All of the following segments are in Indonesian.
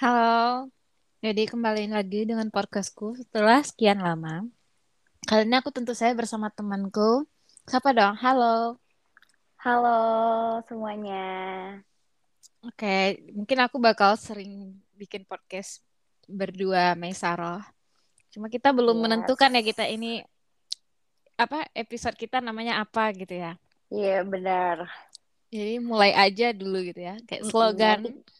Halo, jadi kembali lagi dengan podcastku setelah sekian lama. Kali ini aku tentu saya bersama temanku. Siapa dong? Halo. Halo semuanya. Oke, mungkin aku bakal sering bikin podcast berdua Mesaroh. Cuma kita belum Yes. menentukan ya kita ini apa episode kita namanya apa gitu ya. Iya benar. Jadi mulai aja dulu gitu ya, kayak slogan. nanti-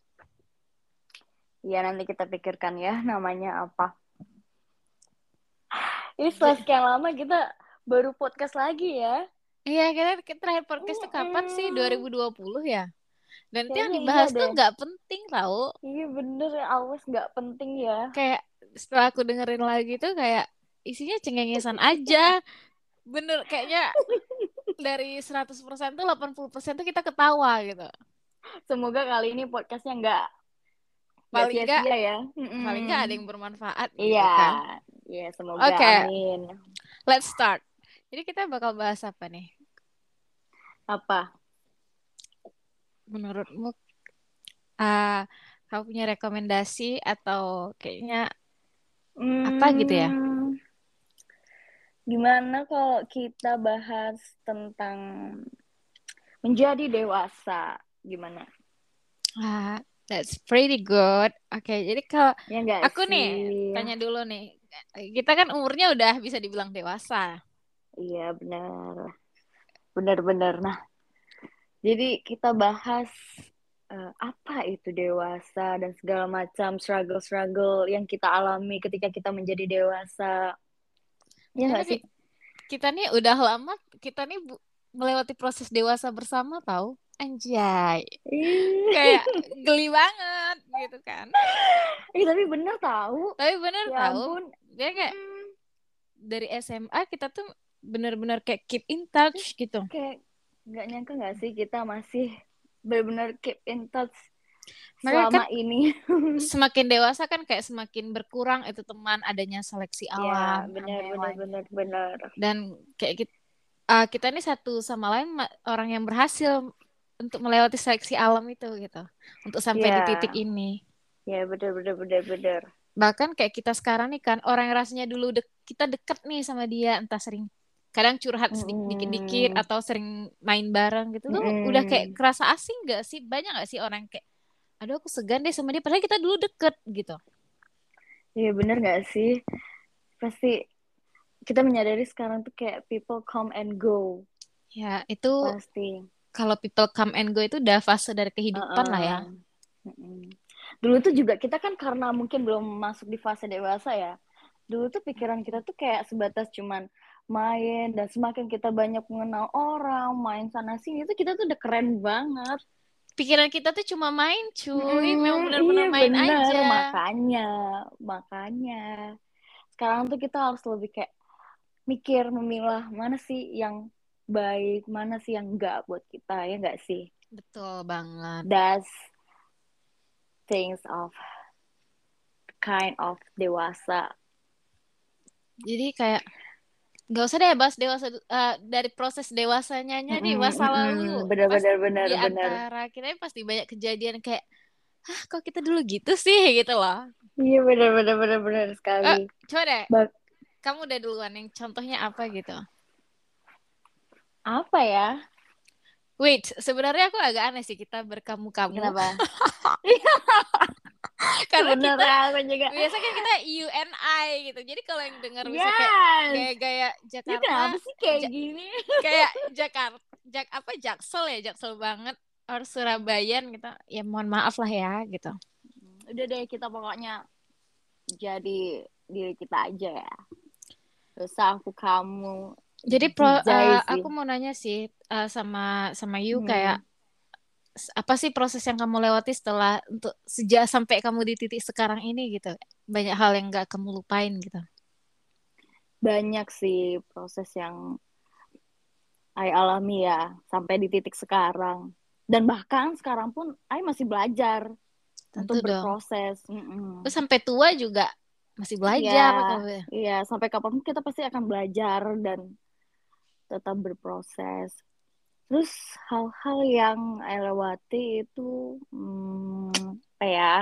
Iya nanti kita pikirkan ya namanya apa. Ini setelah sekian lama kita baru podcast lagi ya. Iya, kita, terakhir podcast tuh kapan sih? Mm-mm. 2020 ya. Dan itu yang Kayaknya dibahas iya tuh nggak penting tau. Iya bener ya awas nggak penting ya. kayak setelah aku dengerin lagi tuh kayak isinya cengengesan aja. Bener kayaknya dari 100% tuh 80% tuh kita ketawa gitu. Semoga kali ini podcastnya nggak Paling nggak sia-sia ya. Mm-mm. paling ada yang bermanfaat gitu Iya. kan. Iya semoga Oke. amin. Let's start. Jadi kita bakal bahas apa nih? Apa? Menurutmu ah kamu punya rekomendasi atau kayaknya Apa gitu ya? Hmm, Gimana kalau kita bahas tentang menjadi dewasa? Gimana? ah that's pretty good. Oke, jadi kalau Ya aku nih sih? tanya dulu nih. Kita kan umurnya udah bisa dibilang dewasa. Iya, benar. Benar-benar. Nah, jadi kita bahas eh, apa itu dewasa dan segala macam struggle-struggle yang kita alami ketika kita menjadi dewasa. Ya enggak sih? ki- kita nih udah lama, kita nih melewati proses dewasa bersama tahu. Anjay, kayak geli banget gitu kan. Ih, tapi bener tahu. Tapi bener Ya tahu, ampun. dia kayak Hmm, dari SMA kita tuh bener-bener kayak keep in touch gitu. kayak nggak nyangka nggak sih kita masih benar-benar keep in touch Makanya selama ini. Semakin dewasa kan kayak semakin berkurang itu teman adanya seleksi Ya, alam, benar yang benar lain. benar benar. Dan kayak kita, kita ini satu sama lain orang yang berhasil untuk melewati seleksi alam itu gitu. Untuk sampai di Ya. titik ini. Ya, benar benar benar benar. Bahkan kayak kita sekarang nih kan orang yang rasanya dulu dek- kita deket nih sama dia entah sering kadang curhat sedikit Mm-mm. dikit-dikit atau sering main bareng gitu tuh Mm-mm. udah kayak kerasa asing gak sih? Banyak gak sih orang kayak aduh aku segan deh sama dia padahal kita dulu deket gitu. Iya benar nggak sih? Pasti kita menyadari sekarang tuh kayak people come and go. Ya, itu Pasti. Kalau people come and go itu udah fase dari kehidupan lah ya. Uh-uh. Mm-mm. Dulu tuh juga kita kan karena mungkin belum masuk di fase dewasa ya. Dulu tuh pikiran kita tuh kayak sebatas cuman main dan semakin kita banyak mengenal orang, main sana sini itu kita tuh udah keren banget. Pikiran kita tuh cuma main, cuy. Mm, Memang benar-benar iya main bener, aja. makanya, makanya. Sekarang tuh kita harus lebih kayak mikir, memilah mana sih yang baik, mana sih yang enggak buat kita, ya enggak sih? Betul banget. That's things of kind of dewasa. Jadi kayak nggak usah deh bahas dewasa eh, dari proses dewasanya nya di Mm-mm, masa mm-mm. lalu. Bener, Pas bener, bener, di bener. antara kita pasti banyak kejadian kayak Hah, kok kita dulu gitu sih gitu loh. Iya bener, bener, bener, bener sekali. coba deh, kamu udah duluan yang contohnya apa gitu. Apa ya? Wait, sebenarnya aku agak aneh sih kita berkamu-kamu Kenapa? karena kita aku juga. biasa kan kita UNI gitu. Jadi kalau yang dengar bisa kayak Yes. gaya-gaya Ini Jakarta kenapa sih kayak Ja- gini? kayak Jakarta Jak apa Jaksel ya Jaksel banget or Surabayan gitu ya mohon maaf lah ya gitu Udah deh kita pokoknya jadi diri kita aja ya. Usah aku kamu. Jadi pro sih. aku mau nanya sih eh, sama sama you Hmm. kayak apa sih proses yang kamu lewati setelah untuk sejak sampai kamu di titik sekarang ini gitu banyak hal yang nggak kamu lupain gitu Banyak sih proses yang I alami ya sampai di titik sekarang. Dan bahkan sekarang pun I masih belajar tentu untuk dong berproses. Mm-mm. terus sampai tua juga masih belajar Iya. apa kamu Iya, sampai kapan pun kita pasti akan belajar dan tetap berproses. Terus hal-hal yang I lewati itu hmm, apa ya?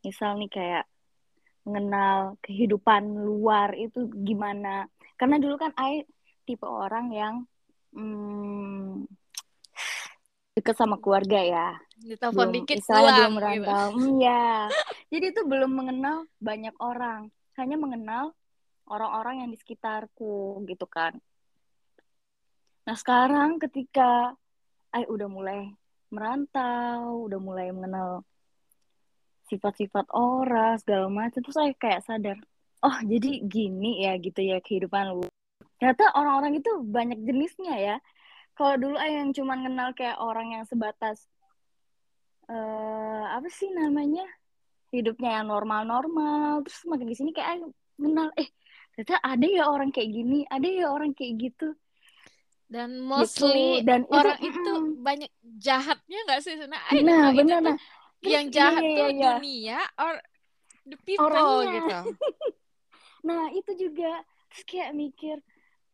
misal nih kayak mengenal kehidupan luar itu gimana karena dulu kan I tipe orang yang hmm, deket sama keluarga ya Ditelepon dikit pulang belum gitu. merantau Hmm, ya jadi itu belum mengenal banyak orang hanya mengenal orang-orang yang di sekitarku gitu kan nah sekarang ketika I udah mulai merantau udah mulai mengenal sifat-sifat orang segala macam terus saya kayak sadar oh jadi gini ya gitu ya kehidupan lu. Ternyata orang-orang itu banyak jenisnya ya. Kalau dulu ayah yang cuma kenal kayak orang yang sebatas eh apa sih namanya hidupnya yang normal-normal terus makin di sini kayak kenal. Eh ternyata ada ya orang kayak gini ada ya orang kayak gitu Dan gitu mostly dan orang itu, itu mm-mm. banyak jahatnya nggak sih? Nah, I don't nah itu benar nah terus yang iya jahat iya tuh iya iya dunia or the people orangnya gitu. nah itu juga terus kayak mikir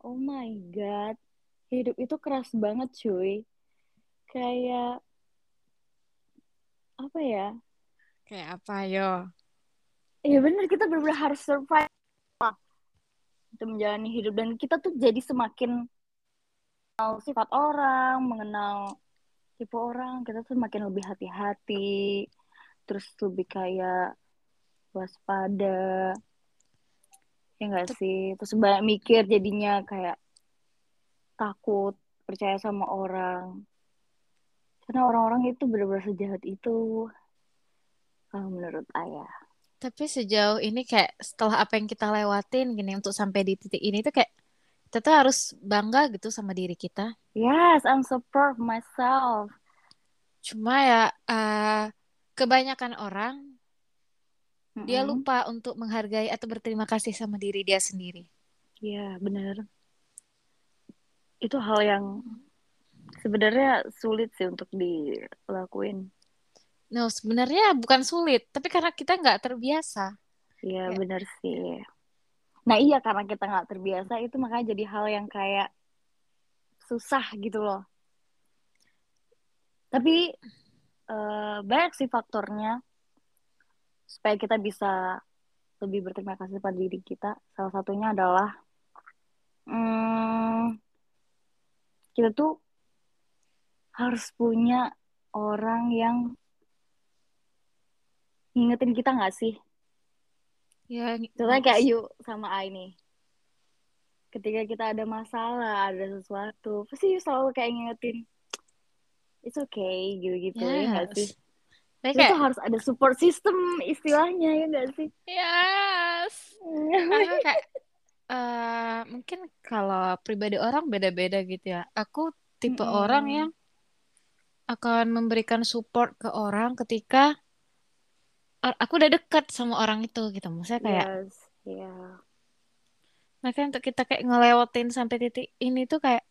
oh my god hidup itu keras banget cuy kayak apa ya Kayak apa yo? ya bener kita benar-benar harus survive untuk menjalani hidup dan kita tuh jadi semakin mengenal sifat orang mengenal tipe orang kita tuh makin lebih hati-hati. Terus lebih kayak waspada. Ya enggak sih? Terus banyak mikir jadinya kayak takut percaya sama orang. Karena orang-orang itu benar-benar sejahat itu kalau menurut ayah. Tapi sejauh ini kayak setelah apa yang kita lewatin gini untuk sampai di titik ini tuh kayak kita tuh harus bangga gitu sama diri kita. yes I'm so proud of myself Cuma ya eh, kebanyakan orang dia Mm-mm. lupa untuk menghargai atau berterima kasih sama diri dia sendiri. Iya, benar. Itu hal yang sebenarnya sulit sih untuk dilakuin. No, sebenarnya bukan sulit, tapi karena kita nggak terbiasa. Iya, Kayak, benar sih. Nah, iya karena kita nggak terbiasa itu makanya jadi hal yang kayak susah gitu loh. Tapi eh, banyak sih faktornya supaya kita bisa lebih berterima kasih pada diri kita. Salah satunya adalah hmm, kita tuh harus punya orang yang ngingetin kita nggak sih? Ya, Contohnya kayak yuk sama I nih. Ketika kita ada masalah, ada sesuatu, pasti you selalu kayak ngingetin, it's okay, gitu-gitu ya sih? yes. Tapi Itu kayak, tuh harus ada support system istilahnya ya nggak sih? yes. Karena kayak eh, mungkin kalau pribadi orang beda-beda gitu ya. Aku tipe orang Mm-mm. yang akan memberikan support ke orang ketika aku udah dekat sama orang itu gitu. Maksudnya kayak Yes, ya. makanya untuk kita kayak ngelewatin sampai titik ini tuh kayak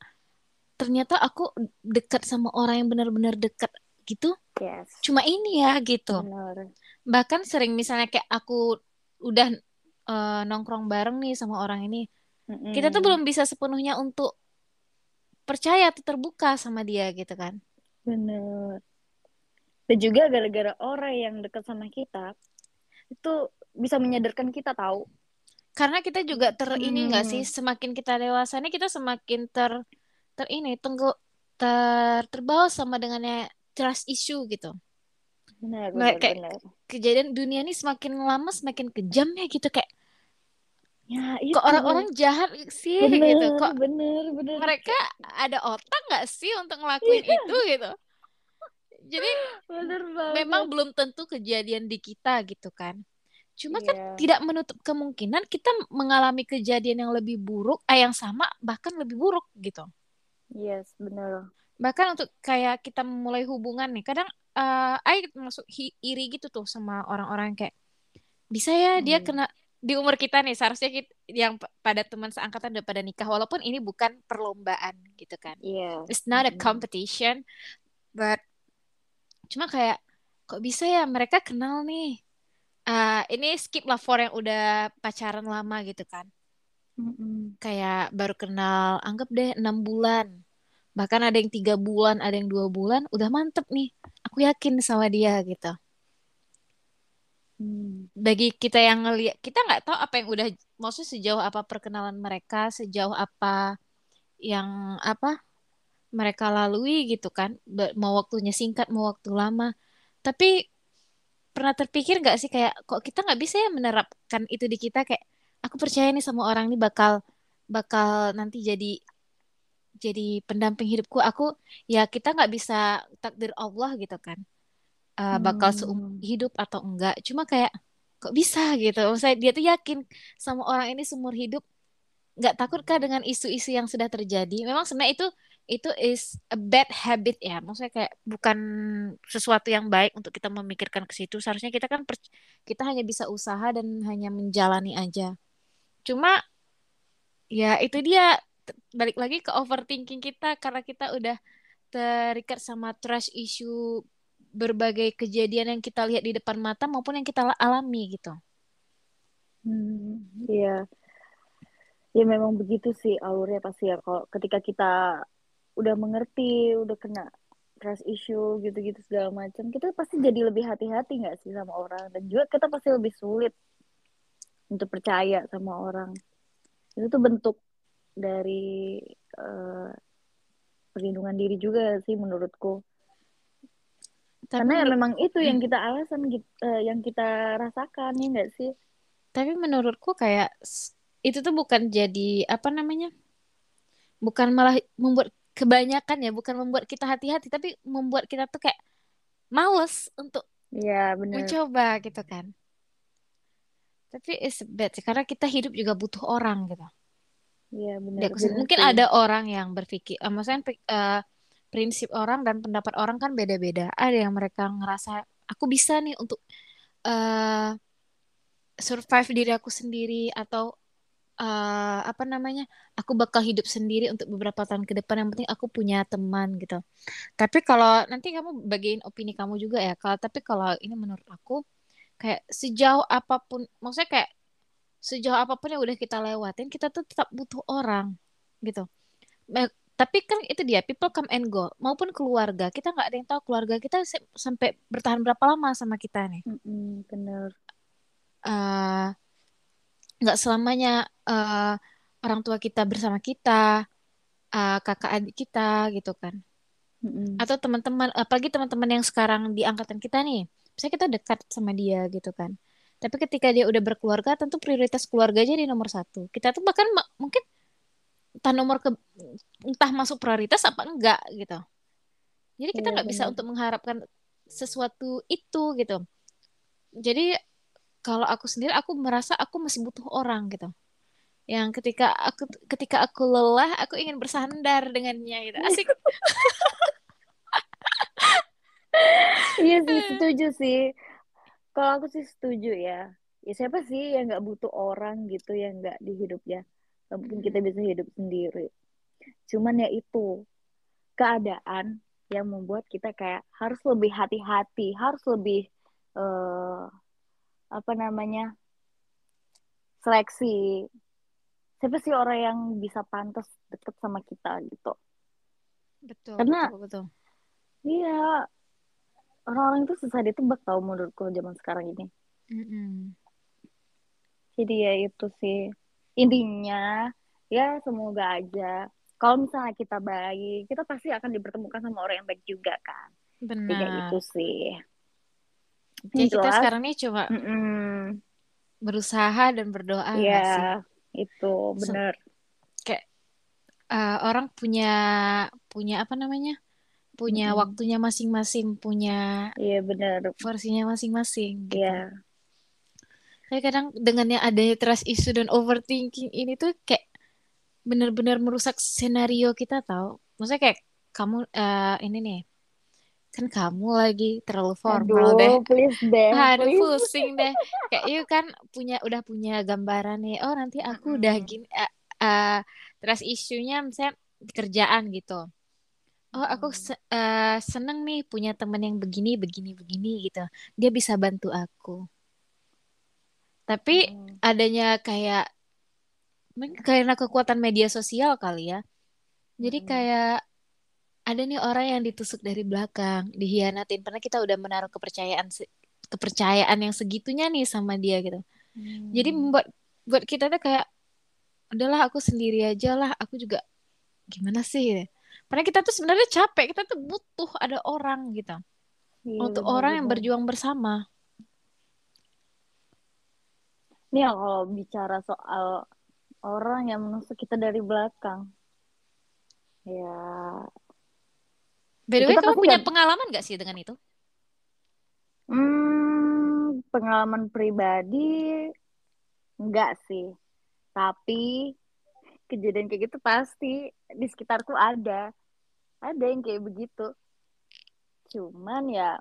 ternyata aku dekat sama orang yang benar-benar dekat gitu. Yes, Cuma ini ya gitu. benar. Bahkan sering misalnya kayak aku udah eh, nongkrong bareng nih sama orang ini, kita tuh belum bisa sepenuhnya untuk percaya atau terbuka sama dia gitu kan. Benar. Dan juga gara-gara orang yang dekat sama kita itu bisa menyadarkan kita tahu. Karena kita juga ter ini nggak sih, Hmm, semakin kita dewasa nih kita semakin ter ter ini tunggu ter terbawa sama dengannya trust issue gitu. benar, benar, kayak benar. kejadian dunia ini semakin lama semakin kejam ya gitu kayak Ya kok itu, orang-orang jahat sih gitu. benar, Kok benar, benar. mereka ada otak nggak sih untuk ngelakuin itu gitu. Jadi memang belum tentu kejadian di kita gitu kan. Cuma kan Iya, tidak menutup kemungkinan kita mengalami kejadian yang lebih buruk, eh yang sama bahkan lebih buruk gitu. yes, benar. Bahkan untuk kayak kita memulai hubungan nih, kadang eh I masuk iri gitu tuh sama orang-orang kayak bisa ya dia Hmm, kena di umur kita nih seharusnya kita, yang pa- pada teman seangkatan udah pada nikah walaupun ini bukan perlombaan gitu kan. iya. It's not a competition, but cuma kayak kok bisa ya mereka kenal nih. Ah, ini skip lah for yang udah pacaran lama gitu kan. Mm-mm. Kayak baru kenal, anggap deh enam bulan. Bahkan ada yang tiga bulan, ada yang dua bulan, udah mantep nih. Aku yakin sama dia gitu. Hmm. bagi kita yang ngelihat kita nggak tahu apa yang udah maksudnya sejauh apa perkenalan mereka sejauh apa yang apa mereka lalui gitu kan. Mau waktunya singkat mau waktu lama. Tapi pernah terpikir nggak sih kayak kok kita nggak bisa ya menerapkan itu di kita? Kayak aku percaya nih sama orang ini bakal bakal nanti jadi jadi pendamping hidupku. Aku ya kita nggak bisa takdir Allah gitu kan. Eh, bakal seumur Hmm. hidup atau enggak. Cuma kayak kok bisa gitu? Saya dia tuh yakin sama orang ini seumur hidup. Nggak takutkah dengan isu-isu yang sudah terjadi? Memang sebenarnya itu itu is a bad habit ya maksudnya kayak bukan sesuatu yang baik untuk kita memikirkan ke situ seharusnya kita kan kita hanya bisa usaha dan hanya menjalani aja cuma ya itu dia balik lagi ke overthinking kita karena kita udah terikat sama trust issue berbagai kejadian yang kita lihat di depan mata maupun yang kita la- alami gitu. Hmm. Iya. Ya memang begitu sih alurnya pasti ya. Kalau ketika kita udah mengerti, udah kena trust issue gitu-gitu segala macam, kita pasti jadi lebih hati-hati nggak sih sama orang. Dan juga kita pasti lebih sulit untuk percaya sama orang. Itu tuh bentuk dari eh, perlindungan diri juga sih menurutku. Tapi Karena ya memang itu yang Hmm. kita alasan, gitu, eh, yang kita rasakan ya nggak sih? tapi menurutku kayak itu tuh bukan jadi apa namanya? Bukan malah membuat kebanyakan ya, bukan membuat kita hati-hati, tapi membuat kita tuh kayak males untuk Iya bener. mencoba gitu kan. Tapi it's bad sih, karena kita hidup juga butuh orang gitu. Iya sendiri- bener mungkin ada orang yang berpikir, eh, maksudnya eh, prinsip orang dan pendapat orang kan beda-beda. Ada yang mereka ngerasa aku bisa nih untuk eh survive diri aku sendiri atau eh, apa namanya, aku bakal hidup sendiri untuk beberapa tahun ke depan. Yang penting aku punya teman gitu. Tapi kalau nanti kamu bagiin opini kamu juga ya. Kalau tapi kalau ini menurut aku kayak sejauh apa pun, maksudnya kayak sejauh apa pun yang udah kita lewatin, kita tuh tetap butuh orang gitu. Me- Tapi kan itu dia, people come and go, maupun keluarga. Kita nggak ada yang tahu keluarga kita se- sampai bertahan berapa lama sama kita nih. Mm-mm, bener. Eh, Nggak selamanya eh, orang tua kita bersama kita, eh, kakak adik kita gitu kan. Mm-mm. Atau teman-teman, apalagi teman-teman yang sekarang di angkatan kita nih. Misalnya kita dekat sama dia gitu kan. Tapi ketika dia udah berkeluarga, tentu prioritas keluarga aja di nomor satu. Kita tuh bahkan ma- mungkin entah nomor ke entah masuk prioritas apa enggak gitu. Jadi kita Iya nggak bisa bener. untuk mengharapkan sesuatu itu gitu. Jadi kalau aku sendiri aku merasa aku masih butuh orang gitu. Yang ketika aku ketika aku lelah, aku ingin bersandar dengannya gitu. Asik. Iya sih setuju sih. Kalau aku sih setuju ya. Ya siapa sih yang nggak butuh orang gitu yang nggak di hidupnya. Gak mungkin kita bisa hidup sendiri. Cuman ya itu keadaan yang membuat kita kayak harus lebih hati-hati, harus lebih eh, apa namanya seleksi. Siapa sih orang yang bisa pantas deket sama kita gitu? Betul, Karena betul, betul. iya orang-orang itu susah ditebak tau menurutku zaman sekarang ini. Mm-mm. Jadi ya itu sih intinya ya semoga aja kalau misalnya kita baik kita pasti akan dipertemukan sama orang yang baik juga kan. Kayak Benar. gitu sih. Yang kita jelas, sekarang nih cuma mm-mm, berusaha dan berdoa ya sih? itu Se- bener. Kayak eh, orang punya punya apa namanya? Punya Mm-mm. waktunya masing-masing, punya Iya bener. versinya masing-masing gitu. Iya. Tapi kadang dengan yang adanya trust issue dan overthinking ini tuh kayak benar-benar merusak scenario kita tahu. Maksudnya kayak kamu eh, ini nih, kan kamu lagi terlalu formal deh. Aduh, please deh, Aduh please. pusing deh. Kayak you kan punya udah punya gambaran nih. Oh nanti aku udah Mm-mm. gini. eh, eh, trust issue-nya misalnya kerjaan gitu. Oh aku se- eh, seneng nih punya temen yang begini begini begini gitu. Dia bisa bantu aku. Tapi Mm. adanya kayak karena kekuatan media sosial kali ya. Jadi Mm-mm. kayak ada nih orang yang ditusuk dari belakang, dihianatin. Karena kita udah menaruh kepercayaan kepercayaan yang segitunya nih sama dia gitu. Hmm. jadi membuat buat kita tuh kayak udahlah aku sendiri aja lah. Aku juga gimana sih? Karena kita tuh sebenarnya capek. Kita tuh butuh ada orang gitu. Iya, untuk orang yang berjuang bersama. Ini ya kalau bicara soal orang yang menusuk kita dari belakang. Ya, by the way kamu pasti punya pengalaman gak sih dengan itu hmm, pengalaman pribadi enggak sih. Tapi kejadian kayak gitu pasti di sekitarku ada. Ada yang kayak begitu. Cuman ya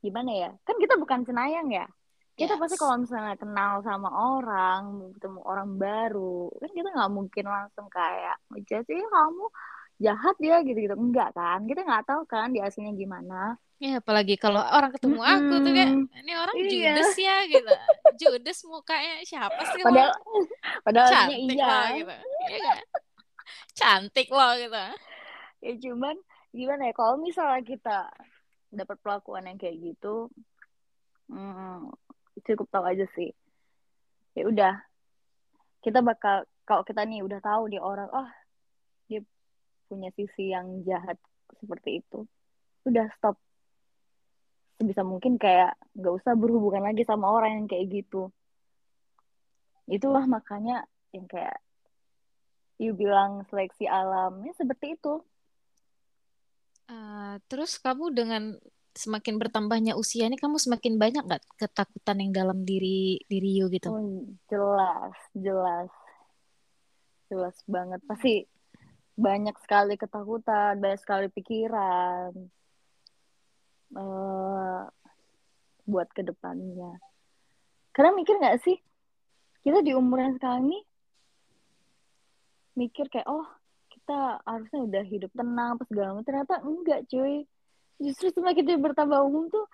gimana ya? Kan kita bukan cenayang ya. Kita pasti Yes. kalau misalnya kenal sama orang, ketemu orang baru, kan kita nggak mungkin langsung kayak, jadi kamu jahat ya gitu-gitu. Enggak kan? Kita nggak tahu kan dia aslinya gimana. Ya, apalagi kalau orang ketemu aku tuh kayak ini orang Iya. judes ya gitu. Judes mukanya siapa sih lo? Padahal, padahal Cantik iya. lo gitu. Iya kan? Cantik lo gitu. Ya cuman gimana ya? Kalau misalnya kita dapat perlakuan yang kayak gitu, hmm, cukup tahu aja sih. Ya udah, kita bakal kalau kita nih udah tahu dia orang, oh dia punya sisi yang jahat seperti itu, udah stop. Sebisa mungkin kayak nggak usah berhubungan lagi sama orang yang kayak gitu. Itulah makanya yang kayak you bilang seleksi alamnya seperti itu. Eh, terus kamu dengan semakin bertambahnya usia ini kamu semakin banyak nggak ketakutan yang dalam diri diri you gitu? Oh, jelas, jelas, jelas banget. Pasti banyak sekali ketakutan, banyak sekali pikiran eh buat ke depannya. Karena mikir nggak sih, kita di umur yang sekarang nih mikir kayak, oh kita harusnya udah hidup tenang, apa segala macam. Ternyata enggak, cuy. Justru semakin dia bertambah umum tuh,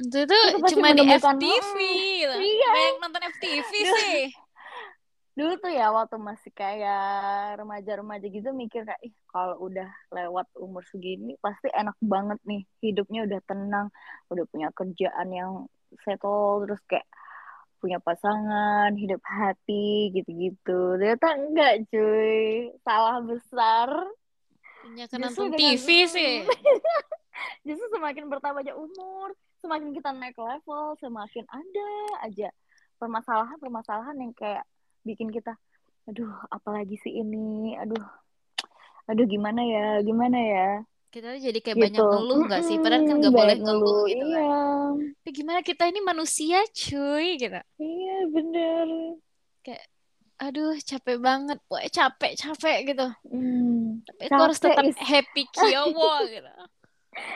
Itu tuh kita pasti cuma di FTV "Hmm, gitu. iya." Banyak nonton FTV sih. Dulu tuh ya waktu masih kayak remaja-remaja gitu mikir kayak ih kalau udah lewat umur segini pasti enak banget nih hidupnya udah tenang udah punya kerjaan yang settle terus kayak punya pasangan hidup happy gitu-gitu. Ternyata enggak cuy. Salah besar. Punya dengan- TV sih. justru semakin bertambahnya umur semakin kita naik level semakin ada aja permasalahan-permasalahan yang kayak bikin kita aduh apalagi sih ini aduh aduh gimana ya gimana ya Kita jadi kayak gitu banyak ngeluh nggak sih? Padahal kan nggak Mm-mm, boleh ngeluh gitu kan. iya Tapi gimana kita ini manusia cuy gitu. iya bener Aduh capek banget. Wah capek capek gitu. Hmm, Tapi aku harus Capek tetap is- happy kiowo gitu.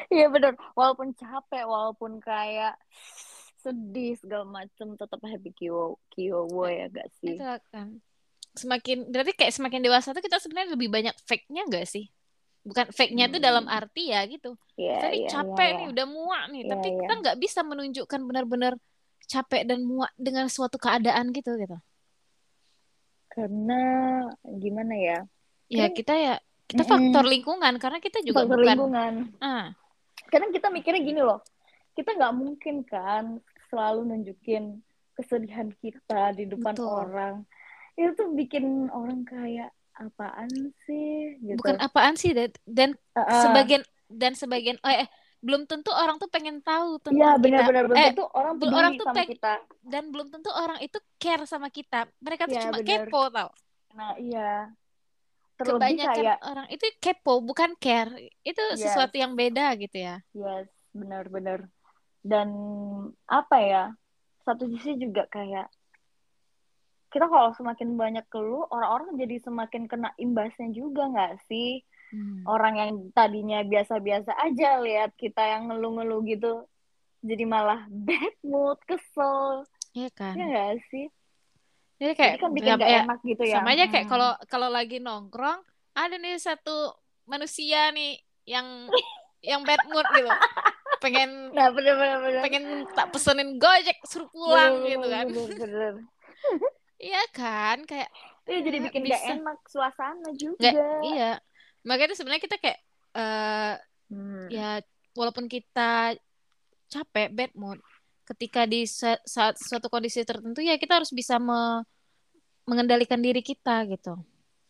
iya bener walaupun capek walaupun kayak sedih segala macem tetap happy kio kiowo ya gak sih Itu kan. Semakin berarti kayak semakin dewasa tuh kita sebenarnya lebih banyak fake-nya gak sih? Bukan fake-nya tuh Hmm. dalam arti ya gitu. Iya, Kita nih iya, capek iya, nih, udah muak nih. Iya, Tapi iya. kita nggak bisa menunjukkan benar-benar capek dan muak dengan suatu keadaan gitu gitu. karena gimana ya Ya Kan- kita ya kita faktor lingkungan karena kita juga faktor bukan lingkungan ah kadang kita mikirnya gini loh kita nggak mungkin kan selalu nunjukin kesedihan kita di depan Betul. orang itu tuh bikin orang kayak apaan sih gitu bukan apaan sih dan, dan Heeh. sebagian dan sebagian oh, eh belum tentu orang tuh pengen tahu tentang Iya kita benar-benar belum eh, tentu orang belum- orang tuh sama peng- kita. dan belum tentu orang itu care sama kita mereka tuh Iya, cuma benar. kepo tau Nah iya. Terlebih kebanyakan kayak orang itu kepo bukan care itu Yes. sesuatu yang beda gitu ya yes benar-benar dan apa ya satu sisi juga kayak kita kalau semakin banyak keluh orang-orang jadi semakin kena imbasnya juga nggak sih? Hmm. orang yang tadinya biasa-biasa aja lihat kita yang ngeluh-ngeluh gitu jadi malah bad mood kesel. Iya kan? Ya nggak sih? Jadi kayak jadi kan bikin gak ya, enak gitu ya. sama aja kayak Hmm. kalau kalau lagi nongkrong ada nih satu manusia nih yang yang bad mood gitu pengen nah bener-bener bener pengen tak pesenin gojek suruh pulang gitu kan bener, bener. iya kan kayak Iya, jadi bikin gak bisa. enak suasana juga nggak iya makanya sebenarnya kita kayak eh Hmm. ya walaupun kita capek bad mood ketika di sa- saat suatu kondisi tertentu ya kita harus bisa me- mengendalikan diri kita gitu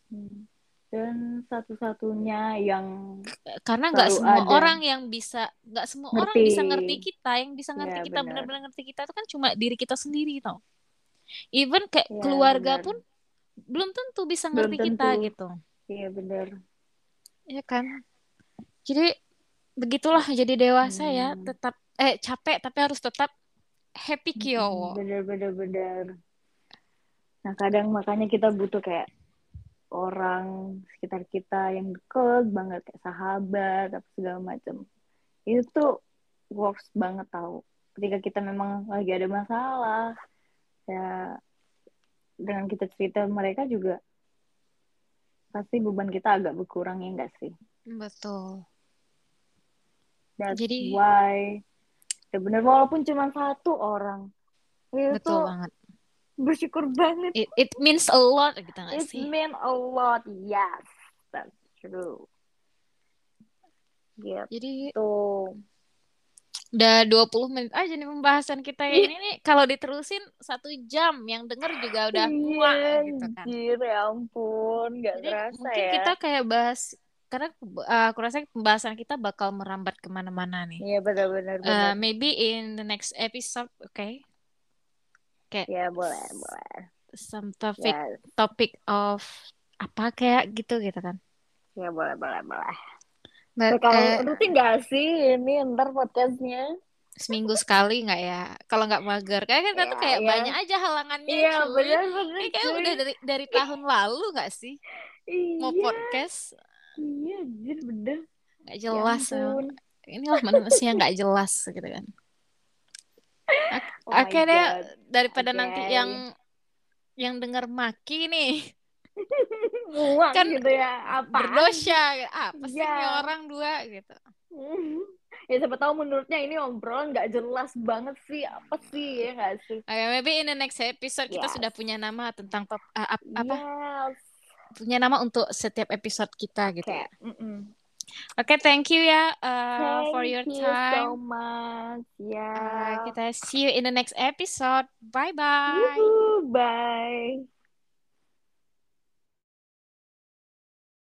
Hmm. Dan satu-satunya yang karena nggak semua ada. orang yang bisa nggak semua orang Ngerti. bisa ngerti kita yang bisa ngerti Iya, kita benar. benar-benar ngerti kita itu kan cuma diri kita sendiri tau even kayak Iya, keluarga benar. pun belum tentu bisa Belum ngerti kita tentu. gitu iya benar. ya kan jadi begitulah jadi dewasa ya Hmm. tetap eh capek tapi harus tetap happy kyo Bener bener bener. Nah kadang makanya kita butuh kayak orang sekitar kita yang deket banget kayak sahabat apa segala macam. Itu tuh works banget tau. Ketika kita memang lagi ada masalah, ya dengan kita cerita mereka juga pasti beban kita agak berkurang ya enggak sih? betul That's Jadi- why ya bener walaupun cuma satu orang itu betul banget bersyukur banget. It, it means a lot gitu nggak It sih? mean a lot, yes, that's true. Gitu. jadi Tuh. udah 20 menit aja nih pembahasan kita ya ini nih. Kalau diterusin satu jam. Yang denger juga udah muak gitu kan. Anjir, ya ampun, gak jadi kerasa mungkin ya. kita kayak bahas karena uh, aku rasa pembahasan kita bakal merambat ke mana-mana nih. Iya benar-benar Uh, maybe in the next episode okay kayak Ya boleh, boleh. some topic Yes. topic of apa kayak gitu gitu kan Ya boleh, boleh, boleh. But, Kalau eh, rutin gak sih ini ntar podcastnya? seminggu sekali nggak ya kalau nggak mager kayak kita tuh Iya, kayak iya. banyak aja halangannya Iya cuy. benar-benar. Ini kayak udah dari dari tahun lalu nggak sih mau Iya, podcast iya, anjir bener. nggak Ya jelas ampun. inilah manusia nggak jelas gitu kan Oh God. daripada Oke. nanti yang yang dengar maki nih Muak Kan gitu ya. Apa? berdosa apa sih nih orang dua gitu ya siapa tahu menurutnya ini obrolan nggak jelas banget sih apa sih ya nggak sih Oke, maybe in the next episode kita Yes. sudah punya nama tentang top uh, ap- apa yes punya nama untuk setiap episode kita gitu oke ya. Mm-mm. Oke, thank you ya uh, for Thank your you time. so much ya Uh, kita see you in the next episode. Bye bye. Yuhu, bye